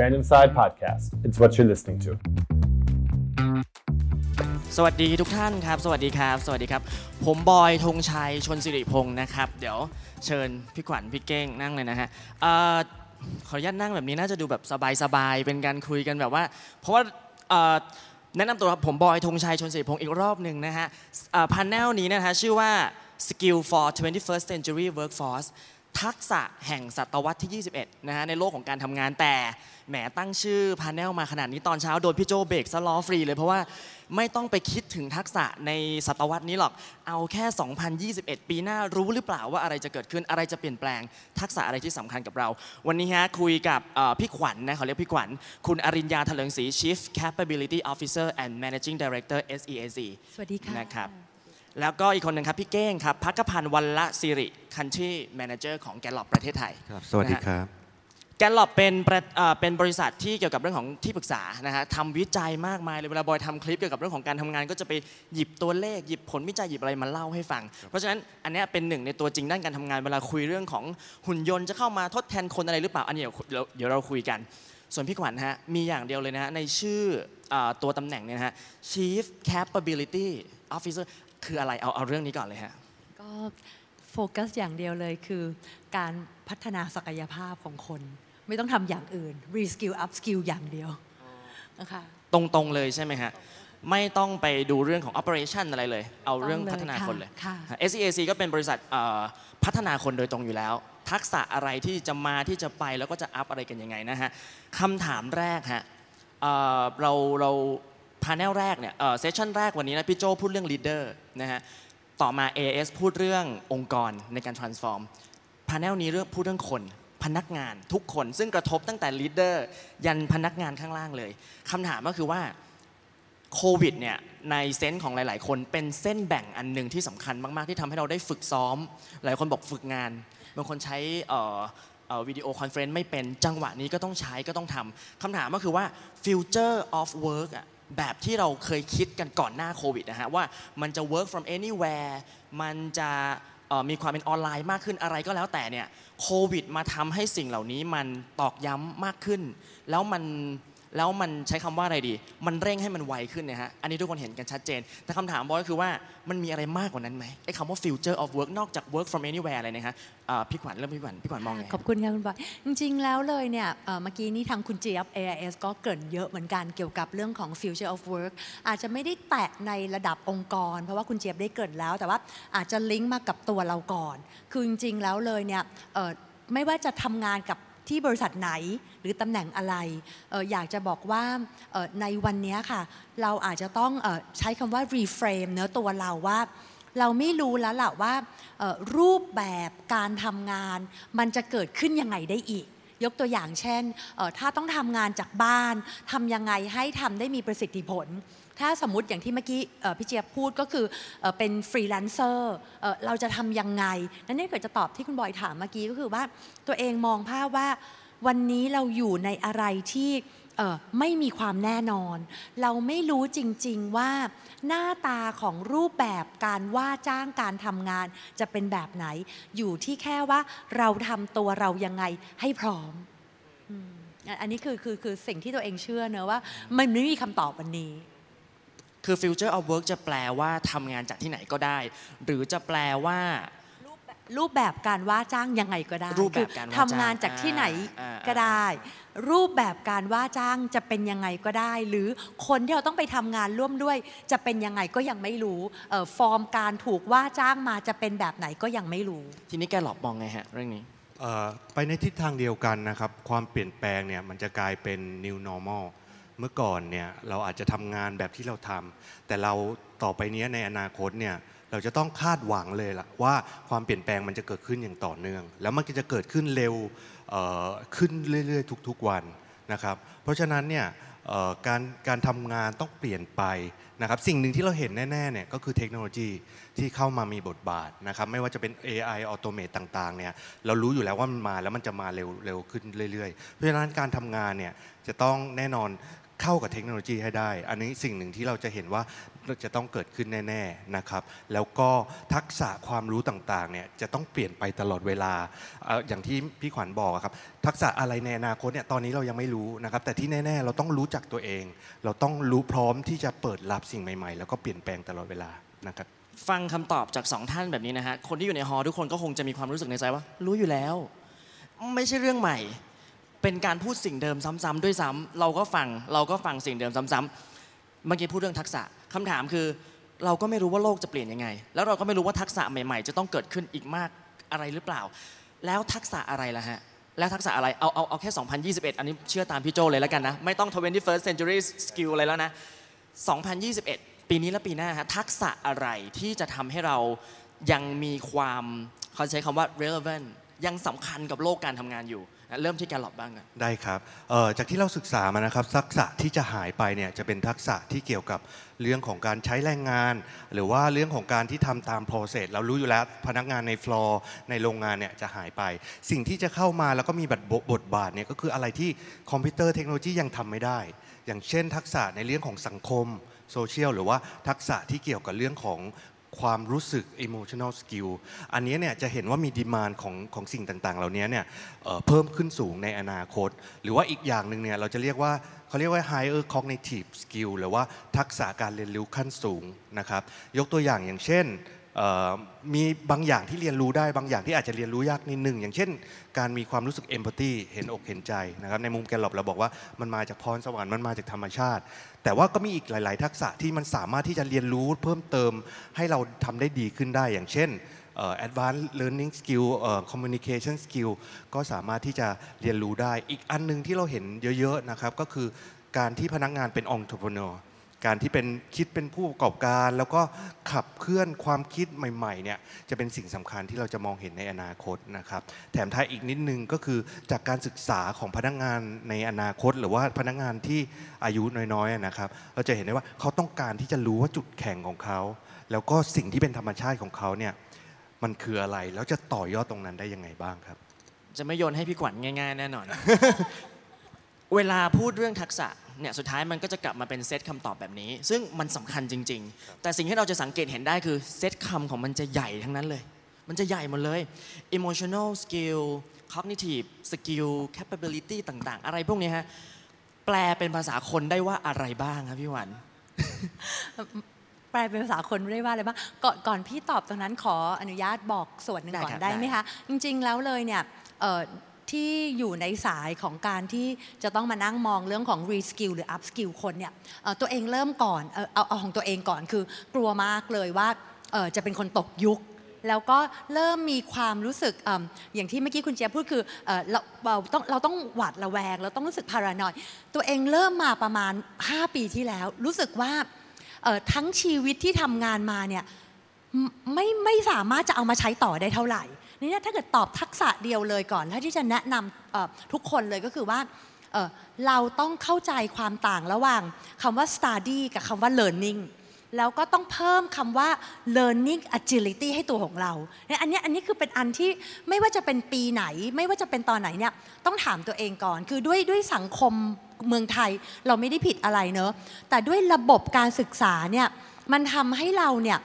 Random Side Podcast. It's what you're listening to. สวัสดีทุกท่านครับ สวัสดีครับ สวัสดีครับ ผมบอยธงชัยชนสิริพงศ์นะครับ เดี๋ยวเชิญพี่ขวัญพี่เก้งนั่งเลยนะฮะเอ่อขออนุญาตนั่งแบบนี้น่าจะดูแบบสบายๆ เป็นการคุยกันแบบว่า เพราะว่าเอ่อแนะนำตัวครับผมบอยธงชัยชนสิริพงศ์อีกรอบหนึ่งนะฮะพันแนลนี้นะฮะชื่อว่า Skill for 21st Century Workforce ทักษะแห่งศตวรรษที่ 21 นะฮะในโลกของการทำงานแต่แหมตั้งชื่อพาแนลมาขนาดนี้ตอนเช้าโดนพี่โจเบรกซะล้อฟรีเลยเพราะว่าไม่ต้องไปคิดถึงทักษะในศตวรรษนี้หรอก เอาแค่ 2021 ปีหน้ารู้หรือเปล่าว่าอะไรจะเกิดขึ้นอะไรจะเปลี่ยนแปลง ทักษะอะไรที่สำคัญกับเรา วันนี้ฮะคุยกับเอ่อพี่ขวัญนะเขาเรียกพี่ขวัญ คุณอรินยาเถลิงศรี Chief Capability Officer and Managing Director SEAC สวัสดีค่ะนะครับ แล้วก็อีกคนหนึ่งครับพี่เก้งครับพักพันธ์วันละสิริคันที่แมเนเจอร์ของแกลลอบประเทศไทยครับสวัสดีครับแกลลอบเป็นประเอ่อเป็นบริษัทที่เกี่ยวกับเรื่องของที่ปรึกษานะฮะทำวิจัยมากมายเลยเวลาบอยทำคลิปเกี่ยวกับเรื่องของการทำงาน ก็จะไปหยิบตัวเลขหยิบผลวิจัยหยิบอะไรมาเล่าให้ฟัง เพราะฉะนั้นอันเนี้ยเป็นหนึ่งในตัวจริงด้านการทำงานเวลาคุยเรื่องของหุ่นยนต์จะเข้ามาทดแทนคนอะไรหรือเปล่าอันนี้เดี๋ยวเดี๋ยวเดี๋ยวเราคุยกัน ส่วนพี่ขวัญฮะมีอย่างเดียวเลยนะฮะในชื่อเอ่อตัวตำแหน่งเนี่ยนะฮะ Chief Capability Officer คืออะไรเอาเอาเรื่องนี้ก่อนเลยฮะก็โฟกัสอย่างเดียวเลยคือการพัฒนาศักยภาพของคน ไม่ต้องทำอย่างอื่น reskill upskill อย่างเดียวนะคะตรงๆเลยใช่ไหมฮะไม่ต้องไปดูเรื่องของ operation อะไรเลย เอาเรื่องต้องเลยพัฒนาคนเลยค่ะ SEAC ก็เป็นบริษัทเอ่อพัฒนาคนโดยตรงอยู่แล้ว ทักษะอะไรที่จะมาที่จะไปแล้วก็จะ up อะไรกันยังไงนะฮะคำถามแรกฮะเอ่อเราเรา panel แรกเนี่ย session แรกวันนี้นะพี่โจพูดเรื่อง leader นะฮะต่อมา AIS พูดเรื่ององค์กรในการ transform panel นี้เรื่องพูดเรื่องคนพนักงานทุกคนซึ่งกระทบตั้งแต่ leader ยันพนักงานข้างล่างเลยคำถามก็คือว่าโควิดเนี่ยใน sense ของหลาย ๆ คนเป็นเส้นแบ่งอันหนึ่งที่สำคัญมาก ๆ ที่ทำให้เราได้ฝึกซ้อม หลายคนบอกฝึกงานบางคนใช้ video conference ไม่เป็นจังหวะนี้ก็ต้องใช้ก็ต้องทำคำถามก็คือว่า future of work อะ แบบที่เราเคยคิดกันก่อนหน้าโควิดนะฮะว่ามันจะ work from anywhere มันจะมีความเป็นออนไลน์มากขึ้นอะไรก็แล้วแต่เนี่ยโควิดมาทำให้สิ่งเหล่านี้มันตอกย้ำมากขึ้น แล้วมัน แล้วมันใช้คำว่าอะไรดี มันเร่งให้มันไวขึ้นนะฮะ อันนี้ทุกคนเห็นกันชัดเจน แต่คำถามบอยก็คือว่ามันมีอะไรมากกว่านั้นไหมไอ้คำว่า future of work นอกจาก work from anywhere อะไรนะฮะพี่ขวัญเริ่มพี่ขวัญพี่ขวัญมองไงขอบคุณค่ะคุณบอย จริง ๆ แล้วเลยเนี่ยเมื่อกี้นี้ทางคุณเจี๊ยบ AIS ก็เกริ่นเยอะเหมือนกันเกี่ยวกับเรื่องของ future of work อาจจะไม่ได้แตะในระดับองค์กร เพราะว่าคุณเจี๊ยบได้เกริ่นแล้ว แต่ว่าอาจจะลิงก์มากับตัวเราก่อน คือจริงๆแล้วเลยเนี่ยไม่ว่าจะทำงานกับ ที่บริษัทไหนหรือตำแหน่งอะไรอออยากจะบอกว่าออในวันนี้ค่ะ เราอาจจะต้องออใช้คำว่า reframe เนื้อตัวเราว่า เราไม่รู้แล้วล่ะว่ารูปแบบการทำงาน มันจะเกิดขึ้นยังไงได้อีก ยกตัวอย่างเช่น ถ้าต้องทำงานจากบ้านทำยังไงให้ทำได้มีประสิทธิผล ถ้าสมมติอย่างที่เมื่อกี้พี่เจี๊ยบพูดก็คือเอเป็นฟรีแลนเซอร์เราจะทำยังไง นั่นนี่เกิดจะตอบที่คุณบอยถามเมื่อกี้ก็คือว่าตัวเองมองภาพว่าวันนี้เราอยู่ในอะไรที่ไม่มีความแน่นอน เราไม่รู้จริงๆว่าหน้าตาของรูปแบบการว่าจ้างการทำงานจะเป็นแบบไหน อยู่ที่แค่ว่าเราทำตัวเรายังไงให้พร้อม อันนี้คือคือคือสิ่งที่ตัวเองเชื่อเนอะว่า มันไม่มีคำตอบวันนี้ คือ future of work จะแปลว่าทำงานจากที่ไหนก็ได้ หรือจะแปลว่า รูปแบบการว่าจ้างยังไงก็ได้รูปแบบการว่าคือทำงานจากที่ไหนอ่าอ่าก็ได้ รูปแบบการว่าจ้างจะเป็นยังไงก็ได้ หรือคนที่เราต้องไปทำงานร่วมด้วย จะเป็นยังไงก็ยังไม่รู้เอ่อฟอร์มการถูกว่าจ้างมาจะเป็นแบบไหนก็ยังไม่รู้ ทีนี้แกหลอบมองไงฮะเรื่องนี้เอ่อไปในทิศทางเดียวกันนะครับ ความเปลี่ยนแปลงเนี่ยมันจะกลายเป็น new normal เมื่อก่อนเนี่ยเราอาจจะทำงานแบบที่เราทำแต่เราต่อไปนี้ในอนาคตเนี่ยเราจะต้องคาดหวังเลยล่ะว่าความเปลี่ยนแปลงมันจะเกิดขึ้นอย่างต่อเนื่อง แล้วมันก็จะเกิดขึ้นเร็วขึ้นเรื่อยๆ ทุกๆวันนะครับ เพราะฉะนั้นเนี่ยการการทำงานต้องเปลี่ยนไปนะครับสิ่งหนึ่งที่เราเห็นแน่ๆเนี่ยก็คือเทคโนโลยีที่เข้ามามีบทบาทนะครับไม่ว่าจะเป็น AI ออโตเมตต่างๆเนี่ยเรารู้อยู่แล้วว่ามันมาแล้วมันจะมาเร็วเร็วขึ้นเรื่อยๆ เพราะฉะนั้นการทำงานเนี่ยจะต้องแน่นอน เข้ากับเทคโนโลยีให้ได้ อันนี้สิ่งหนึ่งที่เราจะเห็นว่าจะต้องเกิดขึ้นแน่ ๆนะครับ แล้วก็ทักษะความรู้ต่างๆเนี่ยจะต้องเปลี่ยนไปตลอดเวลา อย่างที่พี่ขวัญบอกครับ ทักษะอะไรในอนาคตเนี่ยตอนนี้เรายังไม่รู้นะครับ แต่ที่แน่ ๆ เราต้องรู้จักตัวเอง เราต้องรู้พร้อมที่จะเปิดรับสิ่งใหม่ ๆ แล้วก็เปลี่ยนแปลงตลอดเวลานะครับฟังคำตอบจากสองท่านแบบนี้นะฮะคนที่อยู่ในฮอลล์ทุกคนก็คงจะมีความรู้สึกในใจว่า รู้อยู่แล้ว ไม่ใช่เรื่องใหม่ เป็นการพูดสิ่งเดิมซ้ำๆด้วยซ้ำเราก็ฟังเราก็ฟังสิ่งเดิมซ้ำๆเมื่อกี้พูดเรื่องทักษะคำถามคือ เราก็ไม่รู้ว่าโลกจะเปลี่ยนยังไง แล้วเราก็ไม่รู้ว่าทักษะใหม่ ๆ จะต้องเกิดขึ้นอีกมากอะไรหรือเปล่า แล้วทักษะอะไรล่ะฮะแล้วทักษะอะไรเอาเอาเอาแค่ 2021 อันนี้เชื่อตามพี่โจเลยแล้วกันนะ ไม่ต้อง 21st century skill อะไรแล้วนะ 2021 ปีนี้และปีหน้าฮะทักษะอะไรที่จะทำให้เรายังมีความเขาใช้คำว่า relevant ยังสำคัญกับโลกการทำงานอยู่ เริ่มที่ Gallup บ้างกันได้ครับจากที่เราศึกษามานะครับทักษะที่จะหายไปเนี่ยจะเป็นทักษะที่เกี่ยวกับเรื่องของการใช้แรงงาน หรือว่าเรื่องของการที่ทำตาม process เรารู้อยู่แล้วพนักงานในฟลอร์ในโรงงานเนี่ยจะหายไป สิ่งที่จะเข้ามาแล้วก็มีบทบทบาทเนี่ยก็คืออะไรที่คอมพิวเตอร์เทคโนโลยียังทำไม่ได้ อย่างเช่น ทักษะในเรื่องของสังคมโซเชียลหรือว่าทักษะที่เกี่ยวกับเรื่องของ ความรู้สึก emotional skill อันนี้เนี่ยจะเห็นว่ามีดีมานของของสิ่งต่างๆ เหล่านี้เนี่ยเเพิ่มขึ้นสูงในอนาคต หรือว่าอีกอย่างหนึ่งเนี่ยเราจะเรียกว่าเขาเรียกว่า higher cognitive skill หรือว่าทักษะการเรียนรู้ขั้นสูงนะครับ ยกตัวอย่างอย่างเช่น มีบางอย่างที่เรียนรู้ได้บางอย่างที่อาจจะเรียนรู้ยากนิดหนึ่งอย่างเช่น การมีความรู้สึก empathy เห็นอกเห็นใจนะครับในมุมแกลลบเราบอกว่ามันมาจากพรสวรรค์มันมาจากธรรมชาติ แต่ว่าก็มีอีกหลาย ๆ ทักษะที่มันสามารถที่จะเรียนรู้เพิ่มเติมให้เราทำได้ดีขึ้นได้ อย่างเช่นเอ่อ advanced learning skill เอ่อ communication skill ก็สามารถที่จะเรียนรู้ได้ อีกอันหนึงที่เราเห็นเยอะ ๆ นะครับก็คือการที่พนักงานเป็น entrepreneur การที่เป็นคิดเป็นผู้ประกอบการ แล้วก็ขับเคลื่อนความคิดใหม่ๆเนี่ยจะเป็นสิ่งสำคัญที่เราจะมองเห็นในอนาคตนะครับแถมท้ายอีกนิดนึงก็คือจากการศึกษาของพนักงานในอนาคต หรือว่าพนักงานที่อายุน้อยๆนะครับ เราจะเห็นได้ว่าเขาต้องการที่จะรู้ว่าจุดแข็งของเขา แล้วก็สิ่งที่เป็นธรรมชาติของเขาเนี่ยมันคืออะไรแล้วจะต่อยอดตรงนั้นได้ยังไงบ้างครับ จะไม่โยนให้พี่ขวัญง่าย ๆ แน่นอน เวลาพูดเรื่องทักษะ เนี่ยสุดท้ายมันก็จะกลับมาเป็นเซตคำตอบแบบนี้ ซึ่งมันสำคัญจริง ๆ แต่สิ่งที่เราจะสังเกตเห็นได้คือเซตคำของมันจะใหญ่ทั้งนั้นเลย มันจะใหญ่หมดเลย emotional skill cognitive skill capability ต่าง ๆ อะไรพวกนี้ฮะแปลเป็นภาษาคนได้ว่าอะไรบ้างครับพี่หวันแปลเป็นภาษาคนไม่ได้ว่าอะไรบ้างก่อนก่อนพี่ตอบตรงนั้นขออนุญาตบอกส่วนหนึ่งได้ก่อนครับได้ได้ไหมคะ จริง ๆ แล้วเลยเนี่ยเอ่อ ที่อยู่ในสายของการที่จะต้องมานั่งมองเรื่องของ reskill หรือ upskill คนเนี่ยตัวเองเริ่มก่อนเอาเอาของตัวเองก่อนคือกลัวมากเลยว่าจะเป็นคนตกยุค แล้วก็เริ่มมีความรู้สึกออย่างที่เมื่อกี้คุณเจี๊ยบพูดคือเออเราเราต้องเราต้องหวาดระแวง เราต้องรู้สึกพารานอยตัวเองเริ่มมาประมาณ 5 ปีที่แล้ว รู้สึกว่าทั้งชีวิตที่ทำงานมาเนี่ยไม่ไม่สามารถจะเอามาใช้ต่อได้เท่าไหร่ นี่ถ้าเกิดตอบทักษะเดียวเลยก่อนถ้าที่จะแนะนำทุกคนเลยก็คือว่าเราต้องเข้าใจความต่างระหว่างคำว่า study กับคำว่า learning แล้วก็ต้องเพิ่มคำว่า learning agility ให้ตัวของเราเนี่ยอันนี้อันนี้คือเป็นอันที่ไม่ว่าจะเป็นปีไหน ไม่ว่าจะเป็นตอนไหนเนี่ยต้องถามตัวเองก่อน คือด้วยด้วยสังคมเมืองไทยเราไม่ได้ผิดอะไรเนอะแต่ด้วยระบบการศึกษาเนี่ยมันทำให้เราเนี่ย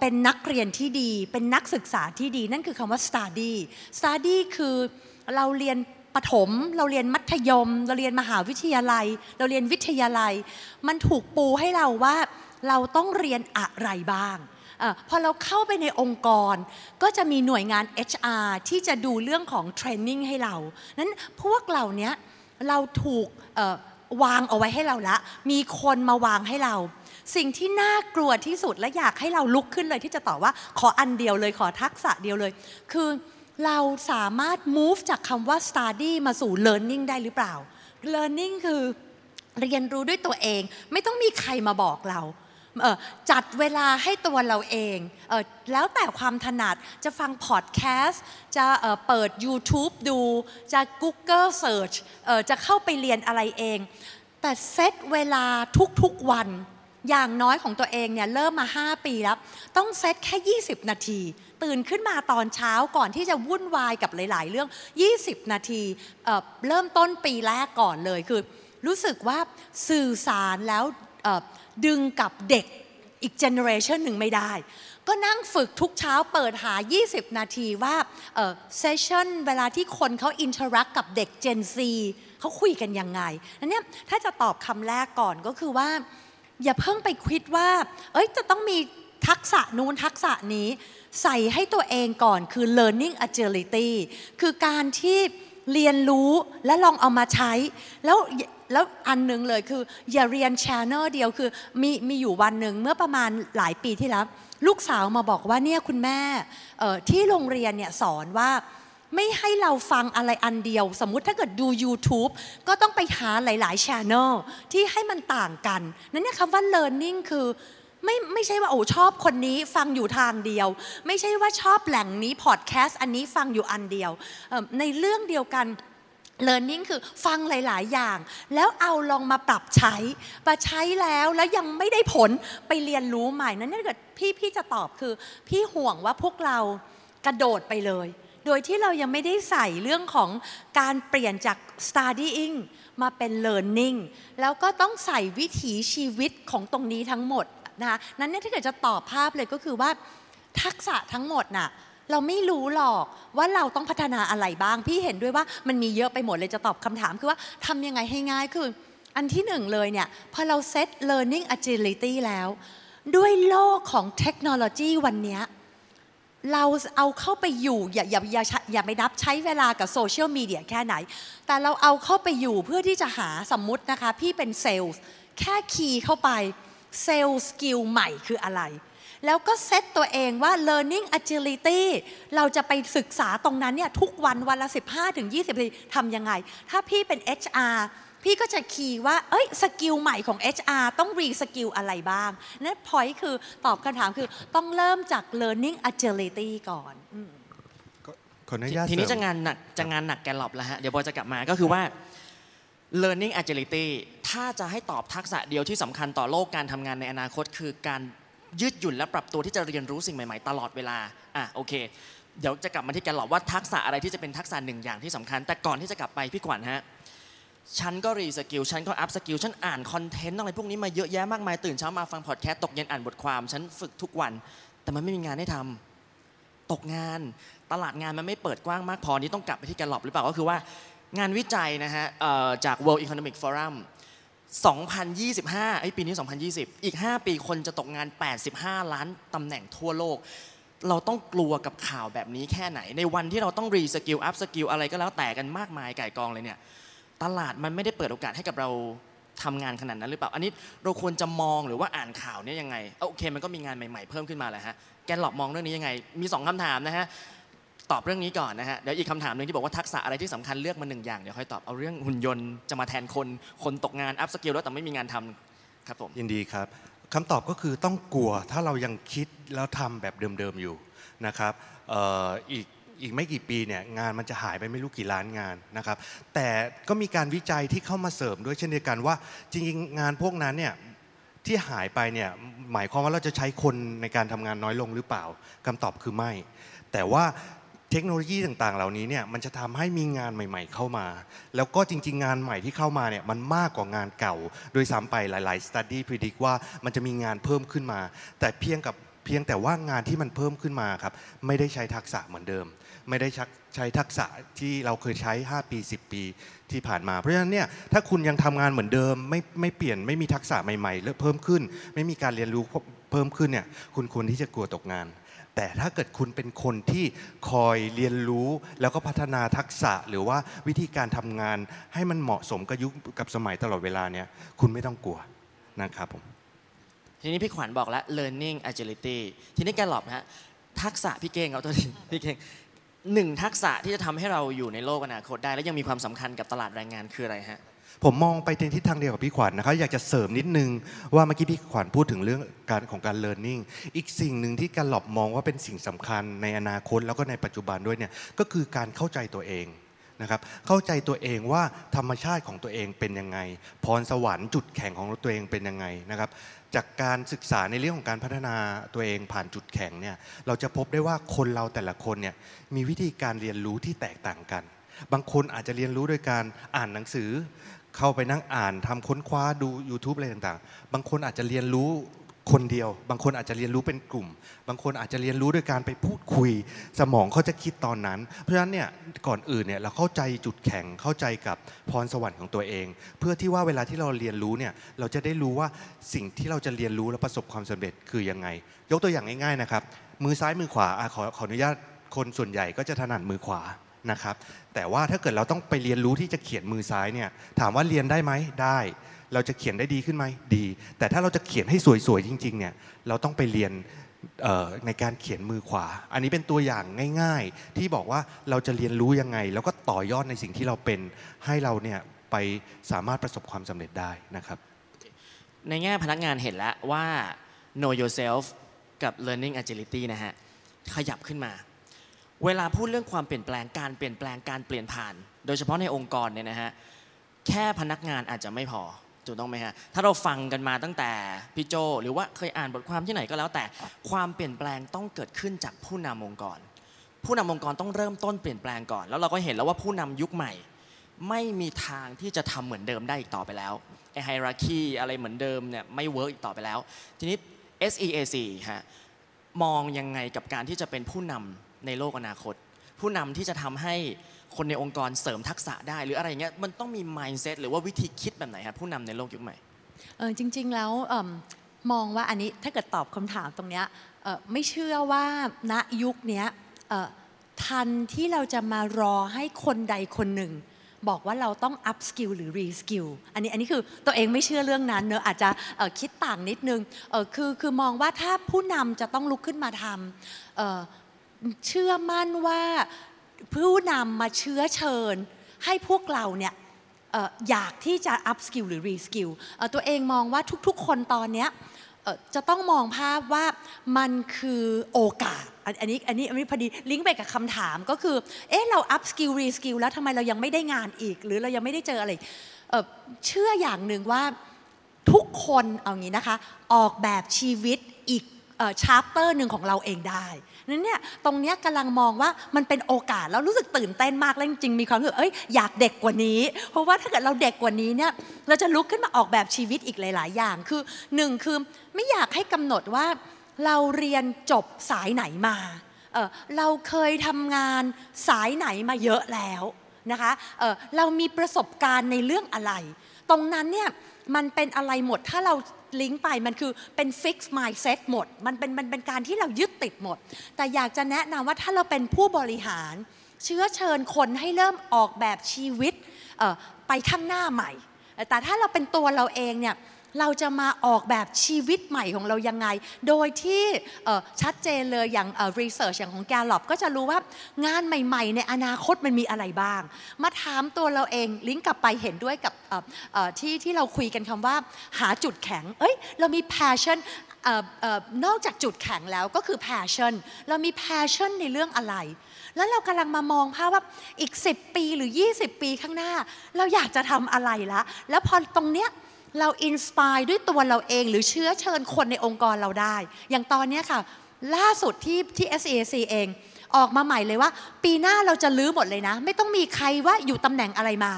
เป็นนักเรียนที่ดี เป็นนักศึกษาที่ดี นั่นคือคำว่า study study คือเราเรียนปถม เราเรียนมัธยม เราเรียนมหาวิทยาลัย เราเรียนวิทยาลัย มันถูกปูให้เราว่าเราต้องเรียนอะไรบ้างอพอเราเข้าไปในองค์กร ก็จะมีหน่วยงาน HR ที่จะดูเรื่องของเทรนนิ่งให้เรา นั้นพวกเรานี้เราถูกวางเอาไว้ให้เราละ มีคนมาวางให้เรา สิ่งที่น่ากลัวที่สุดและอยากให้เราลุกขึ้นเลยที่จะตอบว่าขออันเดียวเลยขอทักษะเดียวเลย คือเราสามารถ move จากคำว่า study มาสู่ learning ได้หรือเปล่า learning คือเรียนรู้ด้วยตัวเอง ไม่ต้องมีใครมาบอกเราจัดเวลาให้ตัวเราเองเออแล้วแต่ความถนัดจะฟังพอดแคสต์จะเเปิด YouTube ดู จะ Google Search เจะเข้าไปเรียนอะไรเอง แต่เซตเวลาทุกๆวัน อย่างน้อยของตัวเองเนี่ยเริ่มมา 5 ปีแล้ว ต้องเซตแค่ 20 นาที ตื่นขึ้นมาตอนเช้าก่อนที่จะวุ่นวายกับหลาย ๆ เรื่อง 20 นาทีเริ่มต้นปีแรกก่อนเลยคือ รู้สึกว่าสื่อสารแล้วดึงกับเด็กอีก generation หนึ่งไม่ได้ ก็นั่งฝึกทุกเช้าเปิดหา 20 นาทีว่า session เวลาที่คนเขา interact กับเด็ก Gen Z เขาคุยกันยังไงนั้นเนี่ยถ้าจะตอบคำแรกก่อนก็คือว่า อย่าเพิ่งไปคิดว่า เอ้ยจะต้องมีทักษะนู้นทักษะนี้ ใส่ให้ตัวเองก่อนคือ learning agility คือการที่เรียนรู้และลองเอามาใช้ แล้วแล้วอันหนึงเลยคือ อย่าเรียน channel เดียวคือมีมีอยู่วันหนึ่งเมื่อประมาณหลายปีที่แล้ว ลูกสาวมาบอกว่าเนี่ยคุณแม่ที่โรงเรียนเนี่ยสอนว่า ไม่ให้เราฟังอะไรอันเดียว สมมุติถ้าเกิดดู YouTube ก็ต้องไปหาหลายๆ Channel ที่ให้มันต่างกัน นั่นเนี่ยคำว่า learning คือไม่ไม่ใช่ว่าโอ้ชอบคนนี้ฟังอยู่ทางเดียว ไม่ใช่ว่าชอบแหล่งนี้พอดแคสต์อันนี้ฟังอยู่อันเดียว ในเรื่องเดียวกัน learning คือฟังหลาย ๆ อย่าง แล้วเอาลองมาปรับใช้มาใช้แล้วแล้วยังไม่ได้ผลไปเรียนรู้ใหม่นั้นถ้าเกิดพี่พี่จะตอบคือ พี่ห่วงว่าพวกเรากระโดดไปเลย โดยที่เรายังไม่ได้ใส่เรื่องของการเปลี่ยนจาก studying มาเป็น learning แล้วก็ต้องใส่วิถีชีวิตของตรงนี้ทั้งหมดนะคะนั้นเนี่ยถ้าเกิดจะตอบภาพเลยก็คือว่าทักษะทั้งหมดน่ะเราไม่รู้หรอกว่าเราต้องพัฒนาอะไรบ้าง พี่เห็นด้วยว่ามันมีเยอะไปหมดเลยจะตอบคำถามคือว่าทำยังไงให้ง่ายคือ อันที่หนึ่งเลยเนี่ยพอเราเซต learning agility แล้ว ด้วยโลกของเทคโนโลยีวันนี้ เราเอาเข้าไปอยู่อย่าอย่าอย่าอย่าไปนับใช้เวลากับโซเชียลมีเดียแค่ไหน แต่เราเอาเข้าไปอยู่เพื่อที่จะหาสมมุตินะคะ พี่เป็นเซลล์แค่ key เข้าไป sales skill ใหม่คืออะไร แล้วก็เซตตัวเองว่า learning agility เราจะไปศึกษาตรงนั้นเนี่ยทุกวันวันละ 15ถึง20นาทีทำยังไง ถ้าพี่เป็น HR พี่ก็จะ key ว่าเอ้ย skill ใหม่ของ HR ต้อง reskill อะไรบ้างนั่นพอยคือตอบคำถามคือต้องเริ่มจาก learning agility ก่อนอืมขออนุญาตทีนี้เสริจะมงานหนักจะงานหนักแกลลอบแล้วฮะ เดี๋ยวบอยจะกลับมาก็คือว่า learning agility ถ้าจะให้ตอบทักษะเดียวที่สำคัญต่อโลกการทำงานในอนาคต คือการยืดหยุ่นและปรับตัวที่จะเรียนรู้สิ่งใหม่ๆ ตลอดเวลา อะโอเค เดี๋ยวจะกลับมาที่แกลลอบว่าทักษะอะไรที่จะเป็นทักษะหนึ่งอย่างที่สำคัญ แต่ก่อนที่จะกลับไปพี่ขวัญฮะ ฉันก็ reskill ฉันก็ upskill ฉันอ่าน content อะไรพวกนี้มาเยอะแยะมากมายตื่นเช้ามาฟังพอดแคสต์ตกเย็นอ่านบทความ ฉันฝึกทุกวัน แต่มันไม่มีงานให้ทำตกงานตลาดงานมันไม่เปิดกว้างมากพอนี้ต้องกลับไปที่ Gallup หรือเปล่าก็คือว่างานวิจัยนะฮะจาก World Economic Forum 2025ไอ้ปีนี้ 2020 อีก 5 ปีคนจะตกงาน 85 ล้านตำแหน่งทั่วโลก เราต้องกลัวกับข่าวแบบนี้แค่ไหน ในวันที่เราต้อง reskill upskill อะไรก็แล้วแต่กันมากมายก่ายกองเลยเนี่ย ตลาดมันไม่ได้เปิดโอกาสให้กับเราทำงานขนาดนั้นหรือเปล่า อันนี้เราควรจะมองหรือว่าอ่านข่าวเนี่ยยังไงเอาโอเค มันก็มีงานใหม่ๆเพิ่มขึ้นมาแหละฮะ Gallup มองเรื่องนี้ยังไง มีสองคำถามนะฮะ ตอบเรื่องนี้ก่อนนะฮะ เดี๋ยวอีกคำถามหนึ่งที่บอกว่าทักษะอะไรที่สำคัญเลือกมาหนึ่งอย่าง เดี๋ยวค่อยตอบ เอาเรื่องหุ่นยนต์จะมาแทนคน คนตกงาน upskill แล้วแต่ไม่มีงานทำครับผม ยินดีครับคำตอบก็คือต้องกลัวถ้าเรายังคิดแล้วทำแบบเดิมๆอยู่นะครับอีก อีกไม่กี่ปีเนี่ยงานมันจะหายไปไม่รู้กี่ล้านงานนะครับ แต่ก็มีการวิจัยที่เข้ามาเสริมด้วยเช่นเดียวกันว่า จริงๆ งานพวกนั้นเนี่ยที่หายไปเนี่ยหมายความว่าเราจะใช้คนในการทำงานน้อยลงหรือเปล่าคำตอบคือไม่ แต่ว่าเทคโนโลยีต่างๆ เหล่านี้เนี่ยมันจะทำให้มีงานใหม่ ๆ เข้ามา แล้วก็จริง ๆ งานใหม่ที่เข้ามาเนี่ยมันมากกว่างานเก่า โดยซ้ำไปหลายๆ study predict ว่ามันจะมีงานเพิ่มขึ้นมา แต่เพียงกับ เพียงแต่ว่างานที่มันเพิ่มขึ้นมาครับไม่ได้ใช้ทักษะเหมือนเดิม ไม่ได้ใช้ทักษะที่เราเคยใช้ 5 ปี 10 ปีที่ผ่านมา เพราะฉะนั้นเนี่ยถ้าคุณยังทำงานเหมือนเดิม ไม่ไม่เปลี่ยนไม่มีทักษะใหม่ๆเพิ่มขึ้น ไม่มีการเรียนรู้เพิ่มขึ้นเนี่ยคุณควรที่จะกลัวตกงาน แต่ถ้าเกิดคุณเป็นคนที่คอยเรียนรู้ แล้วก็พัฒนาทักษะหรือว่าวิธีการทำงานให้มันเหมาะสมกับยุคกับสมัยตลอดเวลาเนี่ยคุณไม่ต้องกลัวนะครับผม ทีนี้พี่ขวัญบอกแล้ว learning agility ทีนี้แกหลอบฮะทักษะพี่เก่งเอาตัวนี้พี่เก่งหนึ่งทักษะที่จะทำให้เราอยู่ในโลกอนาคตได้ และยังมีความสำคัญกับตลาดแรงงานคืออะไรฮะผมมองไปในทิศทางเดียวกับพี่ขวัญนะครับอยากจะเสริมนิดนึงว่าเมื่อกี้พี่ขวัญพูดถึงเรื่องการของการ learning อีกสิ่งหนึ่งที่การหลอบมองว่าเป็นสิ่งสำคัญในอนาคตแล้วก็ในปัจจุบันด้วยเนี่ยก็คือการเข้าใจตัวเอง นะครับเข้าใจตัวเองว่าธรรมชาติของตัวเองเป็นยังไง พรสวรรค์จุดแข็งของตัวเองเป็นยังไงนะครับจากการศึกษาในเรื่องของการพัฒนาตัวเองผ่านจุดแข็งเนี่ยเราจะพบได้ว่าคนเราแต่ละคนเนี่ยมีวิธีการเรียนรู้ที่แตกต่างกัน บางคนอาจจะเรียนรู้โดยการอ่านหนังสือ เข้าไปนั่งอ่านทำค้นคว้าดู YouTube อะไรต่างๆ บางคนอาจจะเรียนรู้ คนเดียว บางคนอาจจะเรียนรู้เป็นกลุ่ม บางคนอาจจะเรียนรู้โดยการไปพูดคุย สมองเขาจะคิดตอนนั้น เพราะฉะนั้นเนี่ยก่อนอื่นเนี่ยเราเข้าใจจุดแข็งเข้าใจกับพรสวรรค์ของตัวเอง เพื่อที่ว่าเวลาที่เราเรียนรู้เนี่ยเราจะได้รู้ว่าสิ่งที่เราจะเรียนรู้และประสบความสำเร็จคือยังไง ยกตัวอย่างง่ายๆนะครับมือซ้ายมือขวาขอขออนุญาตคนส่วนใหญ่ก็จะถนัดมือขวานะครับแต่ว่าถ้าเกิดเราต้องไปเรียนรู้ที่จะเขียนมือซ้ายเนี่ยถามว่าเรียนได้ไหมได้ เราจะเขียนได้ดีขึ้นไหมดี แต่ถ้าเราจะเขียนให้สวยๆจริงๆเนี่ยเราต้องไปเรียนในการเขียนมือขวา อันนี้เป็นตัวอย่างง่าย ๆ ที่บอกว่าเราจะเรียนรู้ยังไง แล้วก็ต่อยอดในสิ่งที่เราเป็นให้เราเนี่ยไปสามารถประสบความสำเร็จได้นะครับ ในแง่พนักงานเห็นแล้วว่า know yourself กับ learning agility นะฮะขยับขึ้นมา เวลาพูดเรื่องความเปลี่ยนแปลงการเปลี่ยนแปลงการเปลี่ยนผ่าน โดยเฉพาะในองค์กรเนี่ยนะฮะแค่พนักงานอาจจะไม่พอ ถูกต้องไหมฮะ ถ้าเราฟังกันมาตั้งแต่พี่โจ หรือว่าเคยอ่านบทความที่ไหนก็แล้วแต่ ความเปลี่ยนแปลงต้องเกิดขึ้นจากผู้นำองค์กร ผู้นำองค์กรต้องเริ่มต้นเปลี่ยนแปลงก่อน แล้วเราก็เห็นแล้วว่าผู้นำยุคใหม่ ไม่มีทางที่จะทำเหมือนเดิมได้อีกต่อไปแล้วไอ hierarchy อะไรเหมือนเดิมเนี่ยไม่ work อีกต่อไปแล้ว ทีนี้ SEAC ฮะมองยังไงกับการที่จะเป็นผู้นำในโลกอนาคต ผู้นำที่จะทำให้ คนในองค์กรเสริมทักษะได้ หรืออะไรเงี้ยมันต้องมี mindset หรือว่าวิธีคิดแบบไหนครับผู้นำในโลกยุคใหม่เออจริง ๆ แล้วเอิ่มองว่าอันนี้ถ้าเกิดตอบคำถามตรงเนี้ยไม่เชื่อว่าณยุคนี้ทันที่เราจะมารอให้คนใดคนหนึ่ง บอกว่าเราต้อง up skill หรือ re skill อันนี้อันนี้คือตัวเองไม่เชื่อเรื่องนั้นเนอะอาจจะคิดต่างนิดนึงคือคือมองว่าถ้าผู้นำจะต้องลุกขึ้นมาทำเชื่อมั่นว่า ผู้นำมาเชื้อเชิญ ให้พวกเราเนี่ยออยากที่จะ up skill หรือ re skill เอ่อตัวเองมองว่าทุกๆ คนตอนเนี้ยจะต้องมองภาพว่ามันคือโอกาส อันนี้อันนี้อันนี้พอดีลิงก์ไปกับคำถามก็คือ เอ๊ะเรา up skill re skill แล้วทำไมเรายังไม่ได้งานอีก หรือเรายังไม่ได้เจออะไรเอ่อเชื่ออย่างหนึ่งว่าทุกคนเอางี้นะคะ ออกแบบชีวิตอีกชาร์ปเตอร์หนึ่งของเราเองได้ นั้นเนี่ยตรงเนี้ยกำลังมองว่ามันเป็นโอกาสแล้วรู้สึกตื่นเต้นมากแล้วจริงๆมีความรู้สึกเอ้ยอยากเด็กกว่านี้ เพราะว่าถ้าเกิดเราเด็กกว่านี้เนี่ยเราจะลุกขึ้นมาออกแบบชีวิตอีกหลาย ๆ อย่างคือหนึ่งคือไม่อยากให้กำหนดว่าเราเรียนจบสายไหนมาเออเราเคยทำงานสายไหนมาเยอะแล้วนะคะเออเรามีประสบการณ์ในเรื่องอะไร ตรงนั้นเนี่ยมันเป็นอะไรหมดถ้าเรา ลิงก์ไปมันคือเป็นฟิกซ์มายเซ็ตหมด มันเป็นมันเป็นการที่เรายึดติดหมด แต่อยากจะแนะนำว่าถ้าเราเป็นผู้บริหาร เชื้อเชิญคนให้เริ่มออกแบบชีวิตไปข้างหน้าใหม่ แต่ถ้าเราเป็นตัวเราเองเนี่ย เราจะมาออกแบบชีวิตใหม่ของเรายังไง โดยที่ชัดเจนเลยอย่างเอ่อ research อย่างของแกลลอบก็จะรู้ว่างานใหม่ ๆ ในอนาคตมันมีอะไรบ้าง มาถามตัวเราเองลิงก์กลับไปเห็นด้วยกับที่ที่เราคุยกันคำว่าหาจุดแข็ง เอ้ย เรามี passion เอ่อเอ่อนอกจากจุดแข็งแล้วก็คือ passion เรามี passion ในเรื่องอะไร แล้วเรากำลังมามองภาพว่าอีก 10 ปีหรือ 20 ปีข้างหน้า เราอยากจะทำอะไรละ แล้วพอตรงเนี้ย เราอินสปายด้วยตัวเราเอง หรือเชื้อเชิญคนในองค์กรเราได้ อย่างตอนนี้ค่ะ ล่าสุดที่ที่ SAC เองออกมาใหม่เลยว่า ปีหน้าเราจะลื้อหมดเลยนะ ไม่ต้องมีใครว่าอยู่ตำแหน่งอะไรมา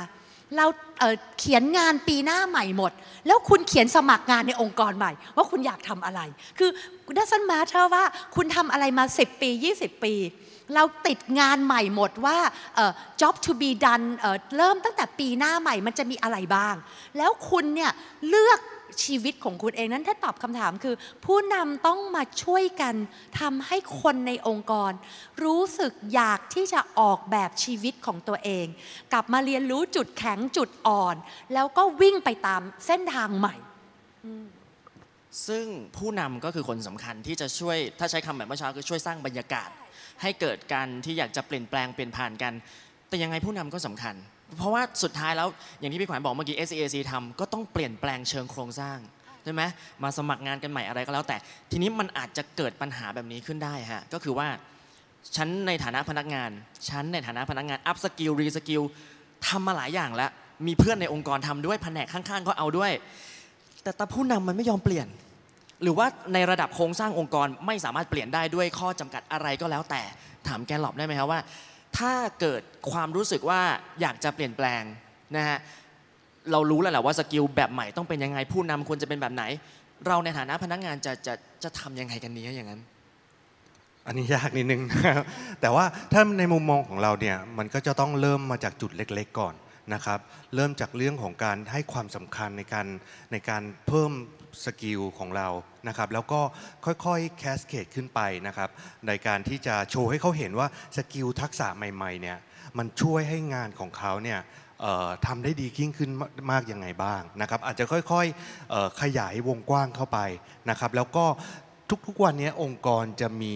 เราเเขียนงานปีหน้าใหม่หมด แล้วคุณเขียนสมัครงานในองค์กรใหม่ ว่าคุณอยากทำอะไร คือ doesn't matter ว่าคุณทำอะไรมา 10 ปี 20 ปี เราติดงานใหม่หมดว่าเอ่อ job to be done เอ่อเริ่มตั้งแต่ปีหน้าใหม่มันจะมีอะไรบ้าง แล้วคุณเนี่ยเลือกชีวิตของคุณเองนั้นถ้าตอบคำถามคือ ผู้นำต้องมาช่วยกันทำให้คนในองค์กร รู้สึกอยากที่จะออกแบบชีวิตของตัวเอง กลับมาเรียนรู้จุดแข็งจุดอ่อน แล้วก็วิ่งไปตามเส้นทางใหม่ ซึ่งผู้นำก็คือคนสำคัญที่จะช่วยถ้าใช้คำแบบเมื่อเช้าคือช่วยสร้างบรรยากาศ ให้เกิดการที่อยากจะเปลี่ยนแปลงเปลี่ยนผ่านกัน แต่ยังไงผู้นำก็สำคัญ เพราะว่าสุดท้ายแล้วอย่างที่พี่ขวัญบอกเมื่อกี้ SEAC ทำก็ต้องเปลี่ยนแปลงเชิงโครงสร้างใช่ไหมมาสมัครงานกันใหม่อะไรก็แล้ว แต่ทีนี้มันอาจจะเกิดปัญหาแบบนี้ขึ้นได้ฮะก็คือว่าฉันในฐานะพนักงานฉันในฐานะพนักงาน upskill reskill ทำมาหลายอย่างแล้ว มีเพื่อนในองค์กรทำด้วยแผนกข้างๆ ก็เอาด้วย แต่ตาผู้นำมันไม่ยอมเปลี่ยน หรือว่าในระดับโครงสร้างองค์กรไม่สามารถเปลี่ยนได้ด้วยข้อจำกัดอะไรก็แล้วแต่ถาม Gallup ได้ไหมครับว่า ถ้าเกิดความรู้สึกว่าอยากจะเปลี่ยนแปลงนะฮะเรารู้แล้วแหละว่า skill แบบใหม่ต้องเป็นยังไงผู้นำควรจะเป็นแบบไหน เราในฐานะพนักงานจะจะจะทำยังไงกันเนี้อย่างนั้น อันนี้ยากนิดนึงนะครับแต่ว่าถ้าในมุมมองของเราเนี่ยมันก็จะต้องเริ่มมาจากจุดเล็ก ๆ ก่อน นะครับ เริ่มจากเรื่องของการให้ความสำคัญในการในการเพิ่ม skill ของเรานะครับ แล้วก็ค่อยๆ cascade ขึ้นไปนะครับ ในการที่จะโชว์ให้เขาเห็นว่าskill ทักษะใหม่ๆเนี่ยมันช่วยให้งานของเขาเนี่ยทำได้ดียิ่งขึ้นมากยังไงบ้างนะครับ อาจจะค่อยๆขยายวงกว้างเข้าไปนะครับ แล้วก็ ทุกๆวันนี้องค์กรจะมี